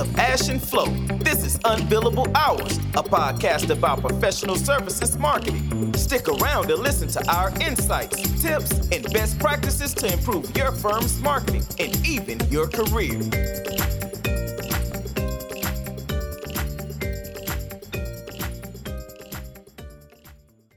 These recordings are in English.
of Ash and Flo. This is Unbillable Hours, a podcast about professional services marketing. Stick around to listen to our insights, tips, and best practices to improve your firm's marketing and even your career.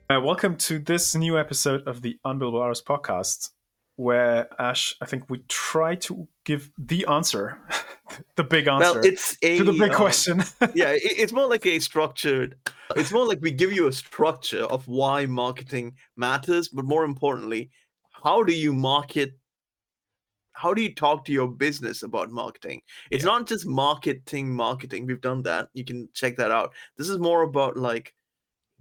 Uh, welcome to this new episode of the Unbillable Hours podcast, where Ash, I think we try to give the answer, the big answer Well, it's a to the big uh, question. yeah, it, it's more like a structured. It's more like we give you a structure of why marketing matters, but more importantly, how do you market? How do you talk to your business about marketing? It's not just marketing, marketing. We've done that. You can check that out. This is more about like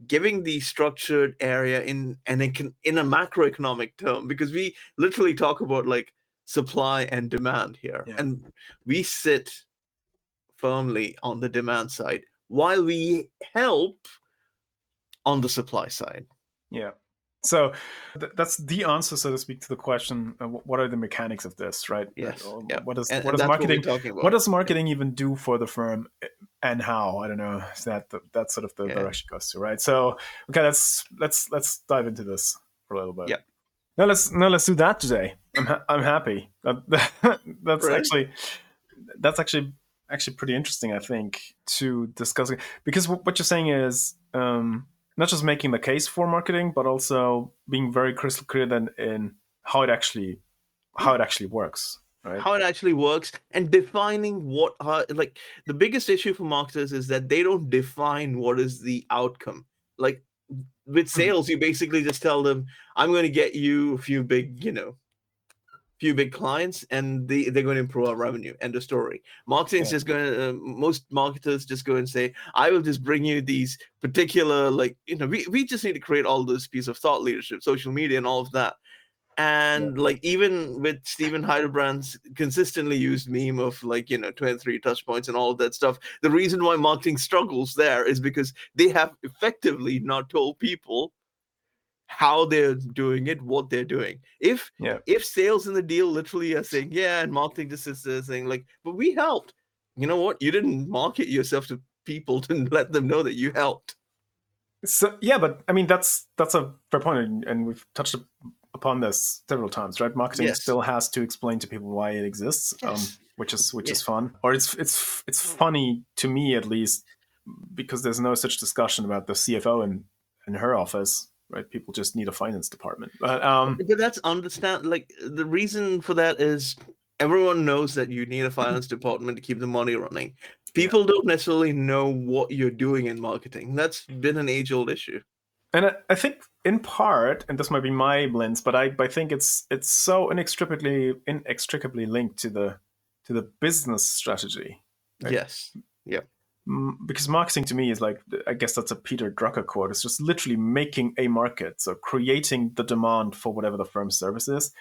giving the structured area in and it can in a macroeconomic term because we literally talk about like supply and demand here Yeah. and we sit firmly on the demand side while we help on the supply side yeah. So th- that's the answer, so to speak, to the question: uh, What are the mechanics of this, right? Yes, Uh, yeah. What does and, what does that's what marketing what does marketing even do for the firm uh, and how i don't know is that the, that's sort of the Yeah. direction it goes to right so okay let's let's let's dive into this for a little bit Yeah. No let's no let's do that today. I'm, ha- I'm happy. That, that's Right. actually that's actually actually pretty interesting i think to discuss it. Because wh- what you're saying is um not just making the case for marketing but also being very crystal clear then in how it actually how it actually works right? How it actually works and defining what are like the biggest issue for marketers is that they don't define what is the outcome. Like with sales you basically just tell them i'm going to get you a few big you know few big clients and they, they're going to improve our revenue. End of story. Marketing is Yeah. just going to uh, most marketers just go and say i will just bring you these particular like you know we, we just need to create all this piece of thought leadership social media and all of that and like even with Stephen Heidelbrand's consistently used meme of like you know 23 touch points and all of that stuff, the reason why marketing struggles there is because they have effectively not told people how they're doing it, what they're doing. If Yeah. if sales in the deal literally are saying yeah, and marketing just is saying like, but we helped. You know what? You didn't market yourself to people to let them know that you helped. So yeah, but I mean that's that's a fair point, and- and we've touched up- upon this several times, right? Marketing Yes. still has to explain to people why it exists, um, which is which Yeah. is fun, or it's it's it's funny to me at least because there's no such discussion about the CFO in in her office, right? People just need a finance department, but um, But that's understand like the reason for that is everyone knows that you need a finance department to keep the money running. People don't necessarily know what you're doing in marketing. That's been an age old issue. And I, I think in part, and this might be my lens, but I I think it's it's so inextricably inextricably linked to the to the business strategy. Right. Yes. Mm, because marketing to me is like i guess that's a peter drucker quote it's just literally making a market so creating the demand for whatever the firm's service is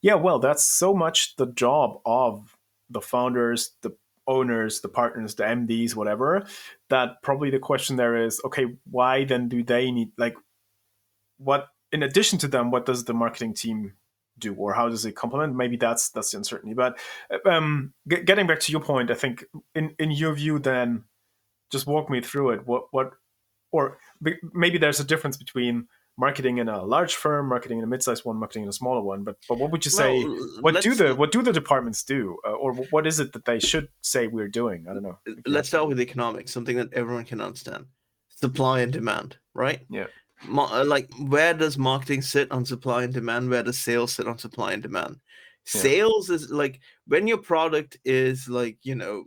yeah well that's so much the job of the founders the owners the partners the mds whatever that probably the question there is okay why then do they need like what in addition to them what does the marketing team do or how does it complement? Maybe that's that's the uncertainty but um g- getting back to your point i think in in your view then just walk me through it. What what or maybe there's a difference between marketing in a large firm marketing in a mid-sized one marketing in a smaller one but but what would you say Well, what do the what do the departments do uh, or what is it that they should say we're doing i don't know let's start with economics, something that everyone can understand. Supply and demand, right? Yeah. Ma- uh, like where does marketing sit on supply and demand? Where does sales sit on supply and demand? Yeah. Sales is like when your product is like, you know,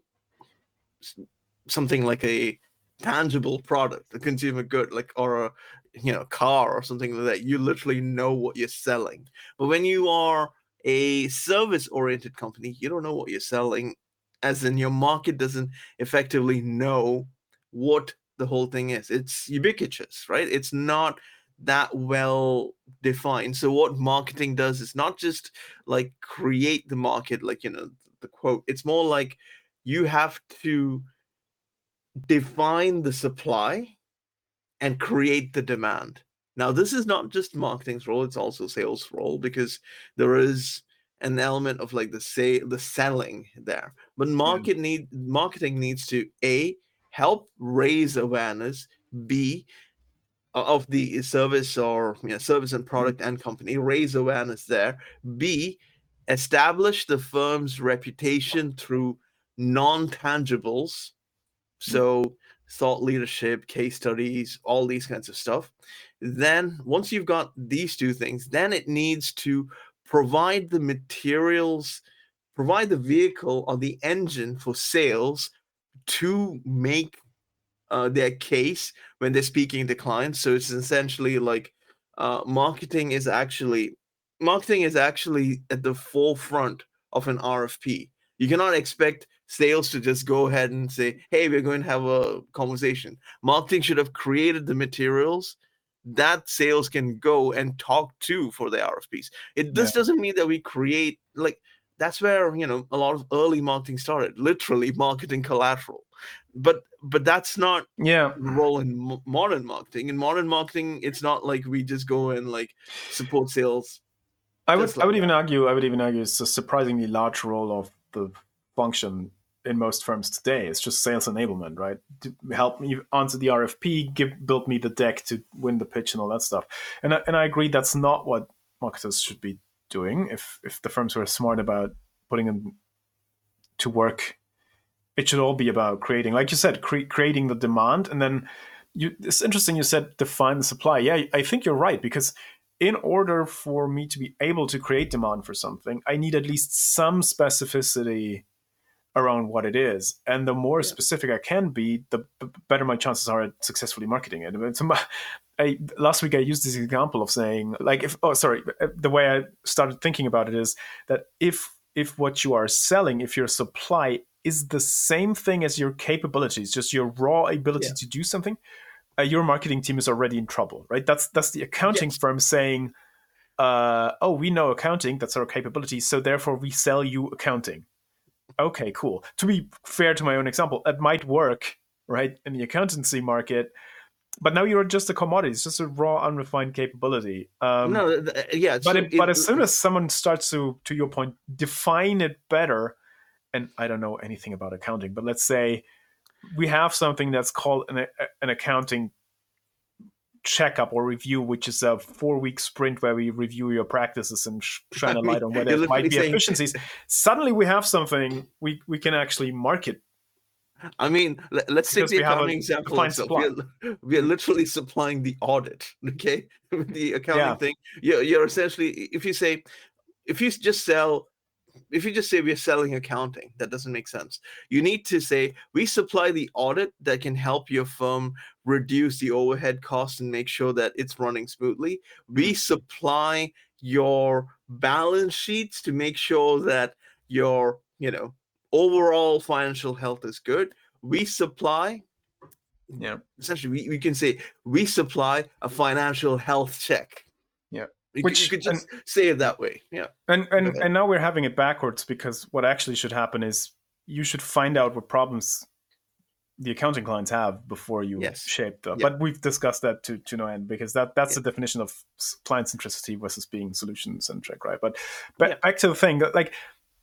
something like a tangible product, a consumer good, like or a you know, car or something like that, you literally know what you're selling. But when you are a service oriented company, you don't know what you're selling, as in your market doesn't effectively know what the whole thing is. It's ubiquitous, right? It's not that well defined. So what marketing does is not just like create the market, like you know, the quote. It's more like you have to define the supply and create the demand. Now, this is not just marketing's role, it's also sales role because there is an element of like the say the selling there but market yeah. need marketing needs to a help raise awareness b of the service or you know, service and mm-hmm. product and company raise awareness there b establish the firm's reputation through non-tangibles. So thought leadership case studies all these kinds of stuff then once you've got these two things then it needs to provide the materials, provide the vehicle or the engine for sales to make uh, their case when they're speaking to clients. So it's essentially like uh, marketing is actually marketing is actually at the forefront of an RFP. You cannot expect sales to just go ahead and say, "Hey, we're going to have a conversation." Marketing should have created the materials that sales can go and talk to for the RFPs. It this yeah. doesn't mean that we create like that's where you know a lot of early marketing started, literally marketing collateral. But but that's not yeah role in modern marketing. In modern marketing, it's not like we just go and like support sales. I would like I would that. even argue I would even argue it's a surprisingly large role of the function in most firms today. It's just sales enablement, right? To help me answer the RFP, give build me the deck to win the pitch and all that stuff. And I, and I agree that's not what marketers should be doing. If if the firms were smart about putting them to work, it should all be about creating, like you said, cre- creating the demand. And then you, it's interesting you said define the supply. Yeah, I think you're right because in order for me to be able to create demand for something, I need at least some specificity around what it is. And the more yeah. specific I can be, the better my chances are at successfully marketing it. So my, I, last week I used this example of saying, like, if oh sorry, uh, the way I started thinking about it is that if if what you are selling, if your supply is the same thing as your capabilities, just your raw ability yeah. to do something, uh, your marketing team is already in trouble, right? That's that's the accounting yes. firm saying, uh, "Oh, we know accounting; that's our capability, so therefore we sell you accounting." Okay, cool. To be fair to my own example, it might work, right, in the accountancy market. But now you're just a commodity. It's just a raw, unrefined capability. Um, no, th- yeah. But it, it, but as soon as someone starts to, to your point, define it better, and I don't know anything about accounting, but let's say we have something that's called an, an accounting checkup or review, which is a four week sprint where we review your practices and shine a light on where there might be efficiencies. Suddenly we have something we, we can actually market. I mean, let's take the accounting example. We're, we're literally supplying the audit, okay? the accounting yeah. thing. You're, you're essentially, if you say, if you just sell if you just say we're selling accounting, that doesn't make sense. You need to say we supply the audit that can help your firm reduce the overhead costs and make sure that it's running smoothly. We mm-hmm. supply your balance sheets to make sure that your, you know, overall financial health is good. We supply yeah essentially we, we can say we supply a financial health check you Which could, you could just and, say it that way. Yeah. And and and now we're having it backwards because what actually should happen is you should find out what problems the accounting clients have before you yes. shape them. But we've discussed that to, to no end because that that's the definition of client centricity versus being solution centric, right? But but back to the thing like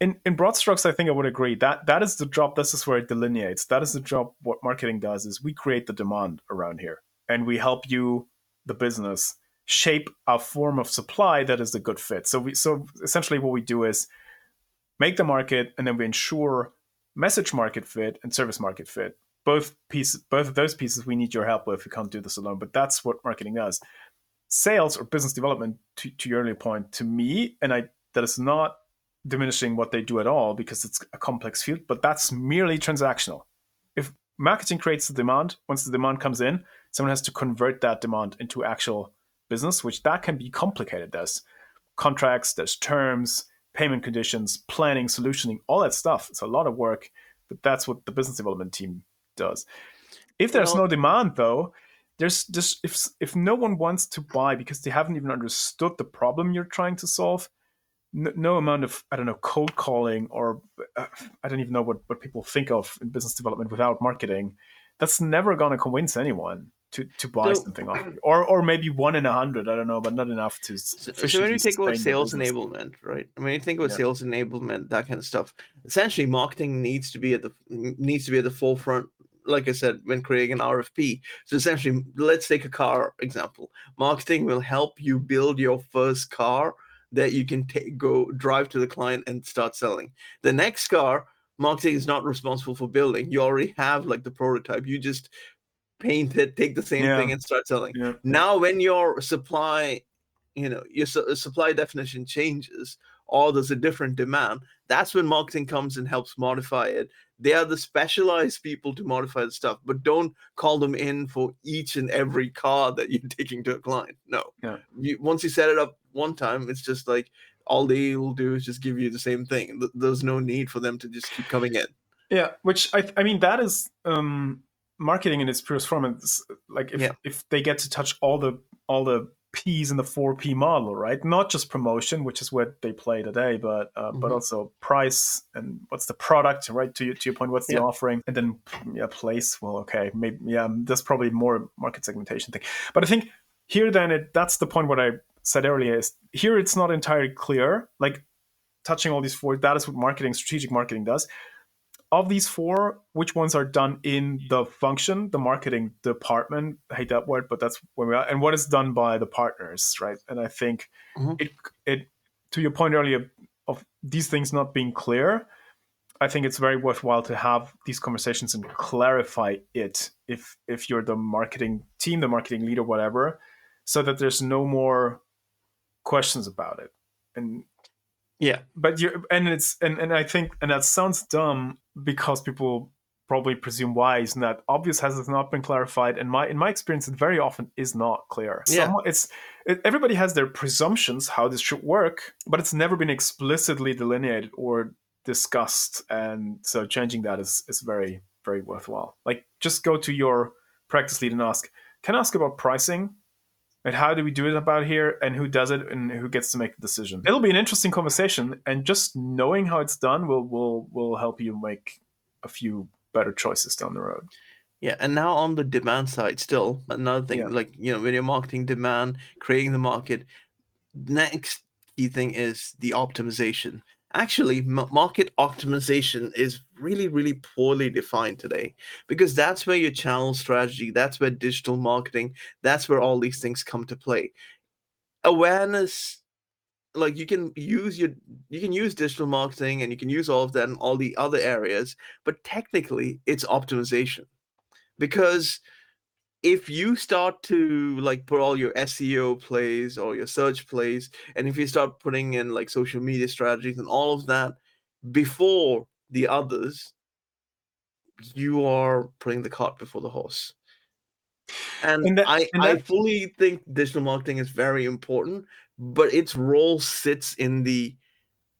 in, in broad strokes, I think I would agree that that is the job. This is where it delineates. That is the mm-hmm. job. What marketing does is we create the demand around here, and we help you, the business, shape a form of supply that is a good fit. So we so essentially what we do is make the market and then we ensure message market fit and service market fit. Both pieces both of those pieces we need your help with. We can't do this alone, but that's what marketing does. Sales or business development, to, to your earlier point, to me, and I that is not diminishing what they do at all because it's a complex field, but that's merely transactional. If marketing creates the demand, once the demand comes in, someone has to convert that demand into actual business, which that can be complicated. There's contracts, there's terms, payment conditions, planning, solutioning, all that stuff. It's a lot of work, but that's what the business development team does. If there's well, no demand, though, there's just if if no one wants to buy because they haven't even understood the problem you're trying to solve, no, no amount of I don't know cold calling or uh, I don't even know what what people think of in business development without marketing. That's never going to convince anyone to to buy So- something off um, you. or or maybe one in a hundred. I don't know, but not enough to. So, so when you think about sales enablement, right? When you think about Yeah. sales enablement, that kind of stuff, essentially marketing needs to be at the needs to be at the forefront. Like I said, when creating an RFP, so essentially, let's take a car example. Marketing will help you build your first car that you can take go drive to the client and start selling. The next car, marketing is not responsible for building. You already have like the prototype. You just paint it, take the same Yeah. thing, and start selling Yeah. now when your supply you know your su- supply definition changes or there's a different demand that's when marketing comes and helps modify it they are the specialized people to modify the stuff but don't call them in for each and every car that you're taking to a client no Yeah. you, once you set it up one time it's just like all they will do is just give you the same thing there's no need for them to just keep coming in Yeah, which I I mean that is um marketing in its purest form. It's like if Yeah. if they get to touch all the all the P's in the four P model, right? Not just promotion, which is what they play today, but uh, but Mhm. also price and what's the product, right? To your to your point, what's the offering, and then yeah, place. Well, okay, maybe yeah, there's probably more market segmentation thing, but I think here then it that's the point what I said earlier is here it's not entirely clear, like touching all these four. That is what marketing, strategic marketing does of these four, which ones are done in the function, the marketing department? I hate that word, but that's where we are. And what is done by the partners, right? And I think Mhm. it it to your point earlier of these things not being clear. I think it's very worthwhile to have these conversations and clarify it if if you're the marketing team, the marketing leader, whatever, so that there's no more questions about it. And yeah. But you and it's and, and i think and that sounds dumb because people probably presume why isn't that obvious has it not been clarified and my in my experience it very often is not clear. Yeah. Someone- it's it, everybody has their presumptions how this should work but it's never been explicitly delineated or discussed and so changing that is is very very worthwhile. Like just go to your practice lead and ask can i ask about pricing and how do we do it about here? And who does it? And who gets to make the decision? It'll be an interesting conversation and just knowing how it's done will will will help you make a few better choices down the road. Yeah, and now on the demand side, still another thing, Yeah. like you know, when you're marketing demand, creating the market, next key thing is the optimization. Actually, market optimization is really, really poorly defined today because that's where your channel strategy, that's where digital marketing, that's where all these things come to play. Awareness, like you can use your, you can use digital marketing and you can use all of that in all the other areas, but technically, it's optimization because if you start to like put all your SEO plays or your search plays, and if you start putting in like social media strategies and all of that before the others, you are putting the cart before the horse. And, And that- I, and I fully think digital marketing is very important, but its role sits in the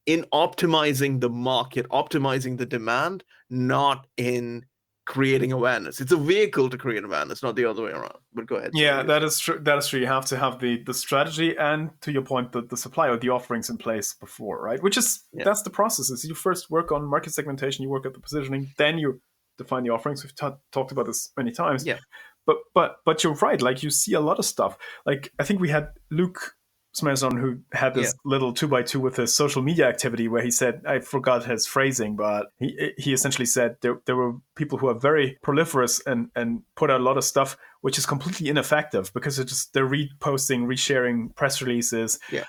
in optimizing the market, optimizing the demand, not in creating awareness. It's a vehicle to create awareness, not the other way around. But go ahead. yeah that is true that is true you have to have the the strategy and to your point the, the supply or the offerings in place before right which is Yeah. that's the process is you first work on market segmentation you work at the positioning then you define the offerings we've ta- talked about this many times Yeah. but but but you're right like you see a lot of stuff like i think we had luke Smason who had this little two by two with his social media activity where he said I forgot his phrasing, but he he essentially said there, there were people who are very proliferous and and put out a lot of stuff which is completely ineffective because it's just they're reposting, resharing press releases. Yeah.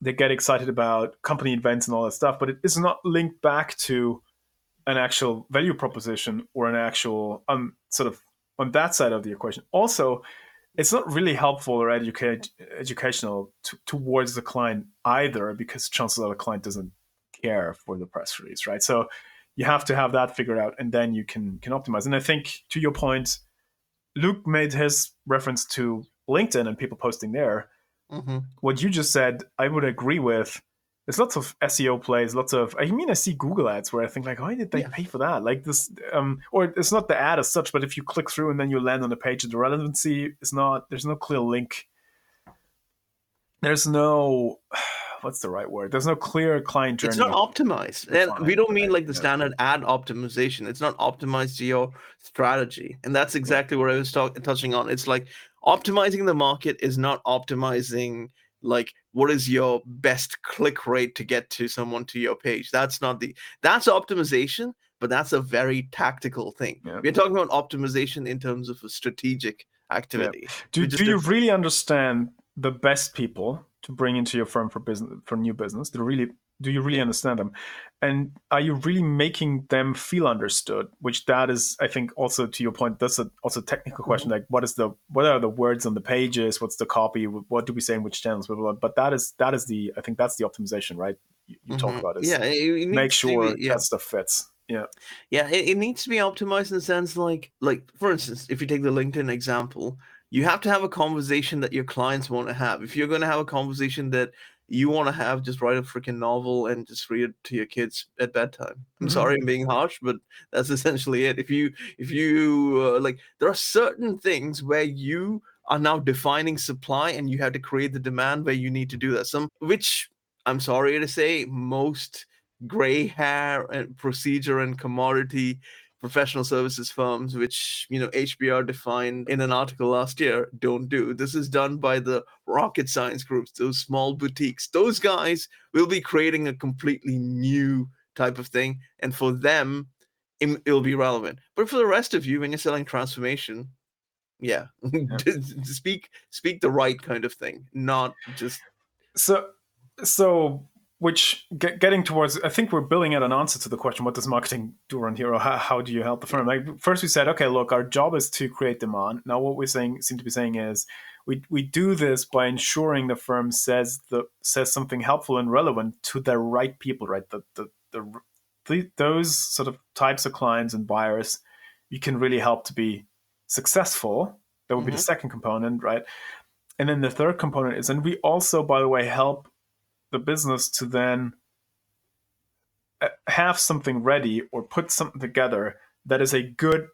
They get excited about company events and all that stuff, but it is not linked back to an actual value proposition or an actual um sort of on that side of the equation. Also, it's not really helpful or educate, educational to, towards the client either because chances are the client doesn't care for the press release, right? So you have to have that figured out and then you can can optimize. And I think to your point, Luke made his reference to LinkedIn and people posting there. Mhm. What you just said, I would agree with. There's lots of SEO plays, lots of. I mean, I see Google ads where I think like, why did they Yeah. pay for that? Like this, um, or it's not the ad as such, but if you click through and then you land on the page, the relevancy is not. There's no clear link. There's no what's the right word? There's no clear client journey. It's not optimized. And we don't mean like the standard ad optimization. It's not optimized to your strategy. And that's exactly what I was talk- touching on. It's like optimizing the market is not optimizing like what is your best click rate to get to someone to your page. That's not the that's optimization, but that's a very tactical thing. Yeah. We're talking about optimization in terms of a strategic activity. do, do you really understand the best people to bring into your firm for business for new business? Do really do you really understand them? And are you really making them feel understood? Which that is, I think, also to your point, that's a, also a technical Mm-hmm. question. Like, what is the what are the words on the pages? What's the copy? What do we say in which channels? Blah, blah, blah. But that is that is the I think that's the optimization, right? You, you talk Mhm. about is yeah, it- it make sure be- yeah. that stuff fits. Yeah. Yeah, it, it needs to be optimized in the sense like like for instance, if you take the LinkedIn example, you have to have a conversation that your clients want to have. If you're going to have a conversation that you want to have, just write a freaking novel and just read it to your kids at bedtime. I'm Mhm. sorry I'm being harsh, but that's essentially it. If you if you uh, like there are certain things where you are now defining supply and you have to create the demand where you need to do that. Some which I'm sorry to say most gray hair and procedure and commodity professional services firms which you know hbr defined in an article last year don't do. This is done by the rocket science groups those small boutiques. Those guys will be creating a completely new type of thing and for them it'll be relevant. But for the rest of you when you're selling transformation yeah, speak speak the right kind of thing not just So, so which get, getting towards, I think we're building out an answer to the question: What does marketing do around here, or how, how do you help the firm? Like first, we said, okay, look, our job is to create demand. Now, what we're saying seem to be saying is, we we do this by ensuring the firm says the says something helpful and relevant to the right people, right? The the the, the those sort of types of clients and buyers, you can really help to be successful. That would be the Mhm. second component, right? And then the third component is, and we also, by the way, help the business to then uh, have something ready or put something together that is a good,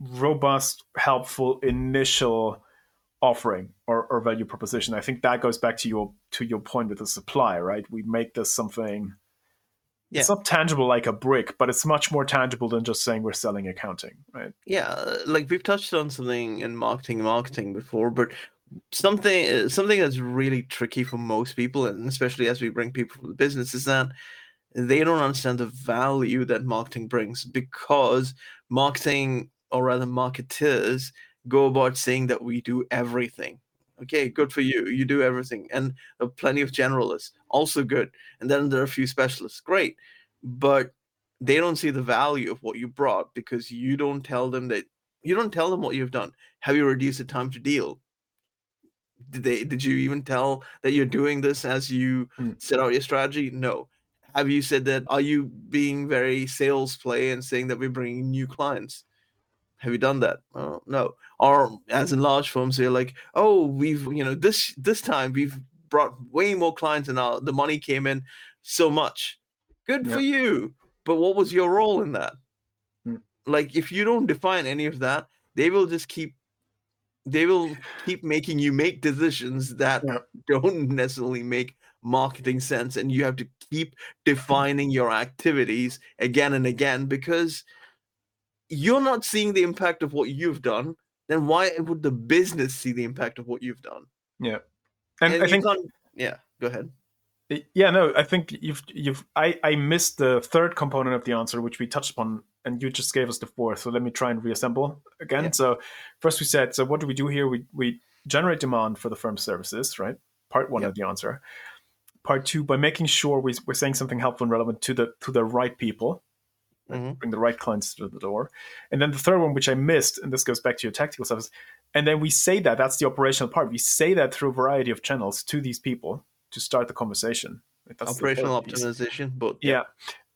robust, helpful initial offering or, or value proposition. I think that goes back to your to your point with the supply, right? We make this something. yeah. It's not tangible like a brick, but it's much more tangible than just saying we're selling accounting, right? yeah like we've touched on something in marketing marketing before but something uh, something that's really tricky for most people and especially as we bring people from the business is that they don't understand the value that marketing brings because marketing or rather marketers go about saying that we do everything. Okay good for you you do everything and plenty of generalists also good and then there are a few specialists great but they don't see the value of what you brought because you don't tell them that you don't tell them what you've done. Have you reduced the time to deal did they did you even tell that you're doing this as you Mm. set out your strategy? No. Have you said that are you being very sales play and saying that we're bringing new clients? Have you done that? Oh, no. Or as in large firms they're like oh we've you know this this time we've brought way more clients and our the money came in so much. Good for you but what was your role in that? Mm. like if you don't define any of that they will just keep they will keep making you make decisions that Yeah. don't necessarily make marketing sense and you have to keep defining your activities again and again because you're not seeing the impact of what you've done then why would the business see the impact of what you've done? Yeah, and, And I think yeah go ahead. Yeah, no, I think you've you've I I missed the third component of the answer, which we touched upon, and you just gave us the fourth. So let me try and reassemble again. Yeah. So first we said, so what do we do here? We we generate demand for the firm's services, right? Part one Yep. of the answer. Part two, by making sure we, we're saying something helpful and relevant to the to the right people? Mhm. bring the right clients to the door. And then the third one, which I missed, and this goes back to your tactical stuff, is, and then we say that that's the operational part. We say that through a variety of channels to these people to start the conversation. That's operational piece. optimization but Yeah.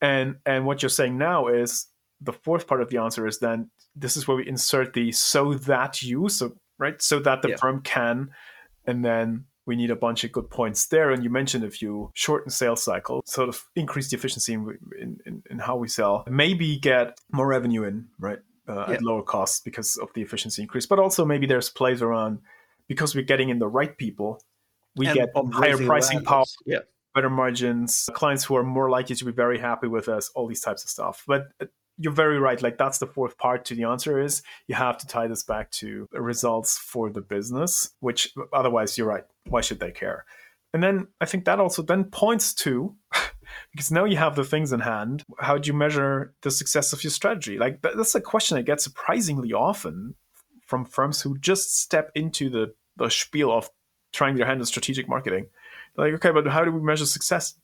And and what you're saying now is the fourth part of the answer is then this is where we insert the so that you, so right, so that the Yeah. firm can, and then we need a bunch of good points there. And you mentioned a few shorten sales cycle, sort of increase the efficiency in, in, in, how we sell, maybe get more revenue in, right, uh, Yeah. at lower costs because of the efficiency increase. But also maybe there's plays around because we're getting in the right people, we and get higher pricing power yeah better margins, clients who are more likely to be very happy with us, all these types of stuff. But you're very right. Like that's the fourth part to the answer is you have to tie this back to results for the business, which otherwise you're right. Why should they care? And then I think that also then points to because now you have the things in hand. How do you measure the success of your strategy? Like that's a question I get surprisingly often from firms who just step into the, the spiel of trying their hand in strategic marketing. Like, okay, but how do we measure success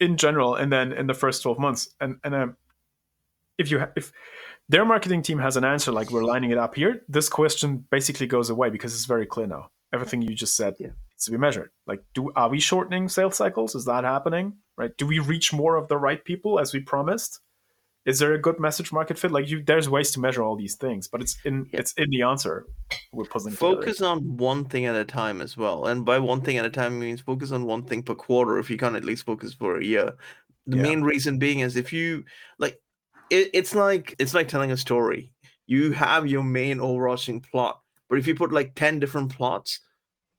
in general and then in the first 12 months? And and um, if you ha- if their marketing team has an answer like we're lining it up here, this question basically goes away because it's very clear now. Everything you just said yeah. needs to be measured. Like, do are we shortening sales cycles? Is that happening? Right? Do we reach more of the right people as we promised? Is there a good message market fit? Like, you, there's ways to measure all these things, but it's in yeah. it's in the answer we're puzzling. Focus together. on one thing at a time as well, and by one thing at a time means focus on one thing per quarter. If you can't at least focus for a year, the yeah. main reason being is if you like it, it's like it's like telling a story. You have your main overarching plot, but if you put like 10 different plots,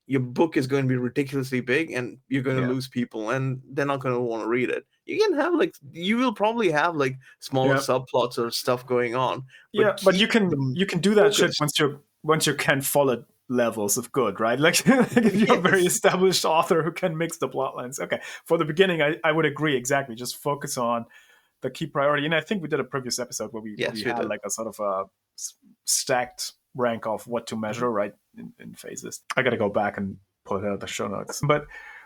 your book is going to be ridiculously big and you're going to yeah. lose people and they're not going to want to read it. You can have like you will probably have like smaller yeah. subplots or stuff going on. But yeah, but you can you can do that shit once you're once you can follow levels of good, right? Like, like if you're yes. a very established author who can mix the plot lines. Okay. For the beginning, I, I would agree exactly. Just focus on the key priority. And I think we did a previous episode where we, yes, we, we had did. like a sort of a stacked rank of what to measure, mm-hmm. right, in, in, phases. I got to go back and put out the show notes. But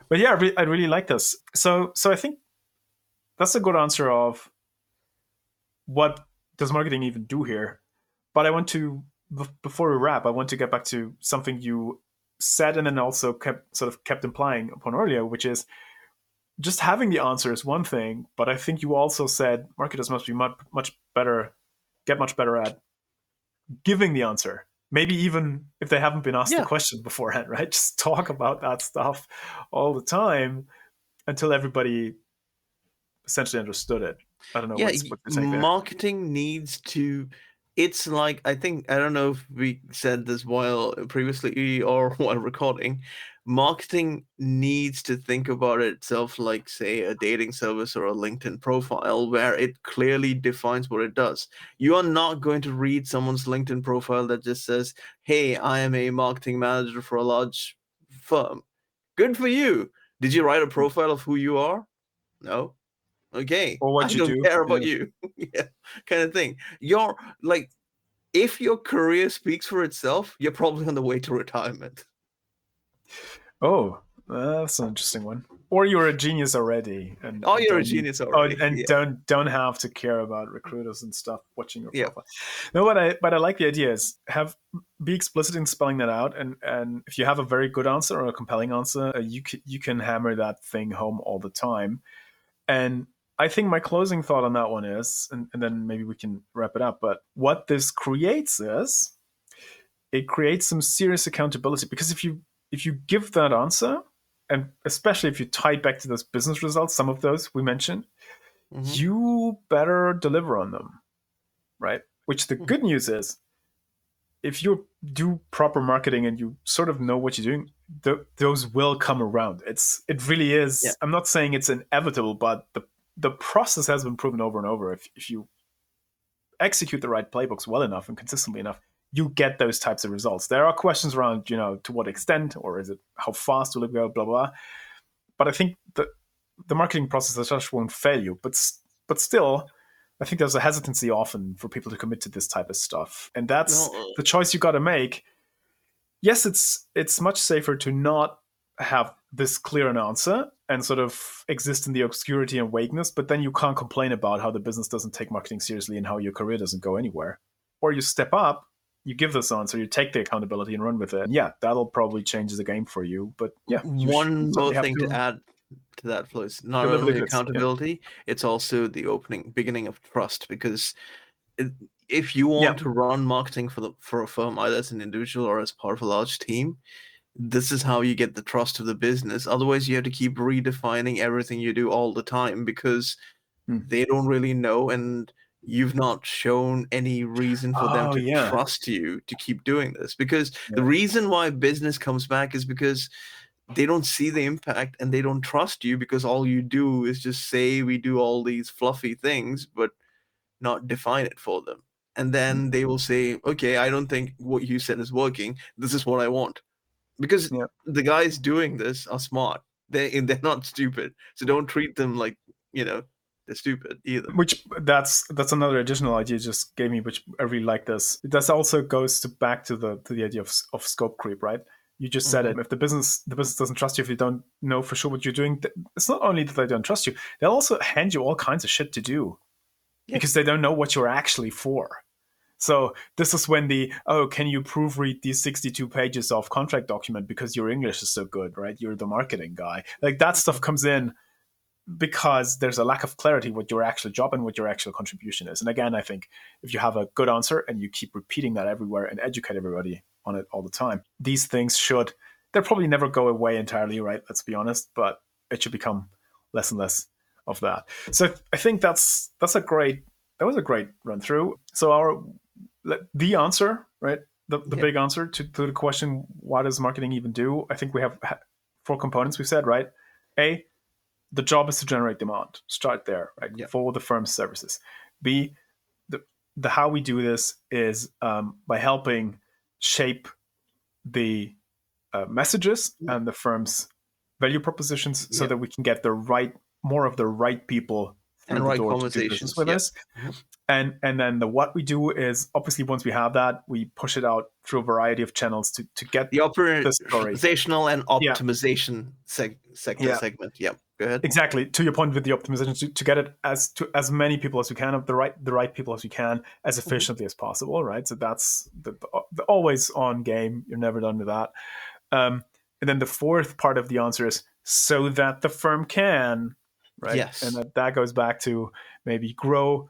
but yeah, I really, I really like this. So so I think that's a good answer of what does marketing even do here. But I want to before we wrap, I want to get back to something you said and then also kept sort of kept implying upon earlier, which is just having the answer is one thing, but I think you also said marketers must be much much better, get much better at giving the answer. Maybe even if they haven't been asked yeah. the question beforehand, right? Just talk about that stuff all the time until everybody essentially understood it. I don't know. Yeah, what's, marketing needs to. It's like I think I don't know if we said this while previously or while recording, marketing needs to think about itself like say a dating service or a linkedin profile where it clearly defines what it does. You are not going to read someone's linkedin profile that just says hey i am a marketing manager for a large firm. Good for you. Did you write a hmm. profile of who you are? No. Okay. Or what I you don't do. care about yeah. you. Yeah kind of thing. You're like if your career speaks for itself you're probably on the way to retirement Oh, that's an interesting one. Or you're a genius already, and oh, you're a genius oh, already, oh, and yeah. don't don't have to care about recruiters and stuff watching your profile. Yeah. No, what I but I like the idea is have be explicit in spelling that out, and and if you have a very good answer or a compelling answer, uh, you can you can hammer that thing home all the time. And I think my closing thought on that one is, and, and then maybe we can wrap it up. But what this creates is, it creates some serious accountability because if you if you give that answer, and especially if you tie back to those business results, some of those we mentioned, mm-hmm. you better deliver on them, right? Which the mm-hmm. good news is, if you do proper marketing and you sort of know what you're doing, th- those will come around. It's it really is. Yeah. I'm not saying it's inevitable, but the the process has been proven over and over. If if you execute the right playbooks well enough and consistently enough, you get those types of results. There are questions around, you know, to what extent, or is it how fast will it go, blah blah. But I think the the marketing process as such won't fail you. But but still, I think there's a hesitancy often for people to commit to this type of stuff, and that's no. Uh, the choice you got to make. Yes, it's it's much safer to not have this clear an answer and sort of exist in the obscurity and vagueness, but then you can't complain about how the business doesn't take marketing seriously and how your career doesn't go anywhere. Or you step up you give this answer, you take the accountability and run with it. Yeah, that'll probably change the game for you. But yeah, one more thing to, to, add to that Flo is not only accountability, yeah. it's also the opening beginning of trust because if you want yeah. to run marketing for the for a firm either as an individual or as part of a large team, this is how you get the trust of the business. Otherwise, you have to keep redefining everything you do all the time because hmm. they don't really know and you've not shown any reason for them oh, to yeah. trust you to keep doing this because yeah. the reason why business comes back is because they don't see the impact and they don't trust you because all you do is just say we do all these fluffy things but not define it for them and then mm. they will say okay i don't think what you said is working this is what i want because Yeah. the guys doing this are smart they they're not stupid so don't treat them like you know stupid either. Which that's that's another additional idea you just gave me which i really like this. This also goes to back to the to the idea of, of scope creep right? You just said mm-hmm. it. If the business the business doesn't trust you if you don't know for sure what you're doing it's not only that they don't trust you they'll also hand you all kinds of shit to do Yeah. because they don't know what you're actually for. So this is when the oh can you proofread these 62 pages of contract document because your english is so good right? You're the marketing guy. Like that stuff comes in because there's a lack of clarity what your actual job and what your actual contribution is. And again, I think if you have a good answer and you keep repeating that everywhere and educate everybody on it all the time, these things should they'll probably never go away entirely, right? Let's be honest, but it should become less and less of that. So I think that's that's a great that was a great run through. So our the answer, right? The, the Yeah. big answer to, to the question, what does marketing even do? I think we have four components we said, right? A, the job is to generate demand. Start there, right? Yeah. For the firm's services. B, the the how we do this is um, by helping shape the uh, messages and the firm's value propositions, so Yeah. that we can get the right more of the right people And the right door to do conversations, with yeah. us. Mhm. And and then the what we do is obviously once we have that, we push it out through a variety of channels to to get the operational and Yeah. optimization seg- sector Yeah. segment yeah go ahead. Exactly. To your point with the optimization to, to get it as to as many people as we can of the right the right people as we can as Mm-hmm. efficiently as possible right? So that's the, the, the always on game. You're never done with that. Um, and then the fourth part of the answer is so that the firm can right? Yes. and that, that goes back to maybe grow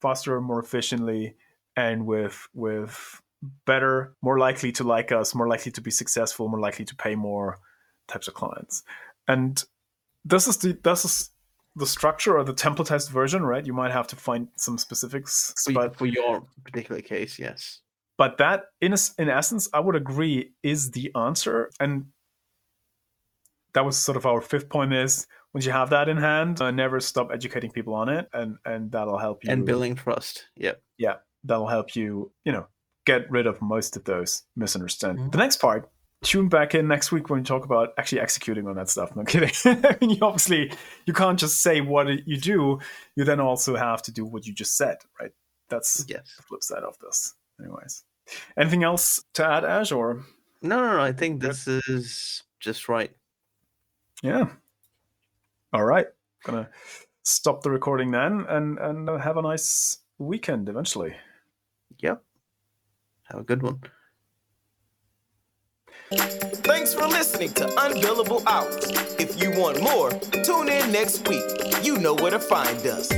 faster more efficiently and with with better more likely to like us more likely to be successful more likely to pay more types of clients. And this is the this is the structure or the templatized version right you might have to find some specifics for, but for your particular case yes but that in in essence i would agree is the answer and that was sort of our fifth point is once you have that in hand uh, never stop educating people on it and and that'll help you and building trust Yep. yeah that'll help you you know get rid of most of those misunderstandings Mhm. the next part tune back in next week when we talk about actually executing on that stuff. No kidding. I mean you obviously you can't just say what you do. You then also have to do what you just said right? That's yes. the flip side of this anyways. Anything else to add ash or? No no no i think Good. this is just right. Yeah. All right. Gonna stop the recording then and and have a nice weekend eventually. Yep. Have a good one Thanks for listening to Unbillable Hours. If you want more, tune in next week. You know where to find us.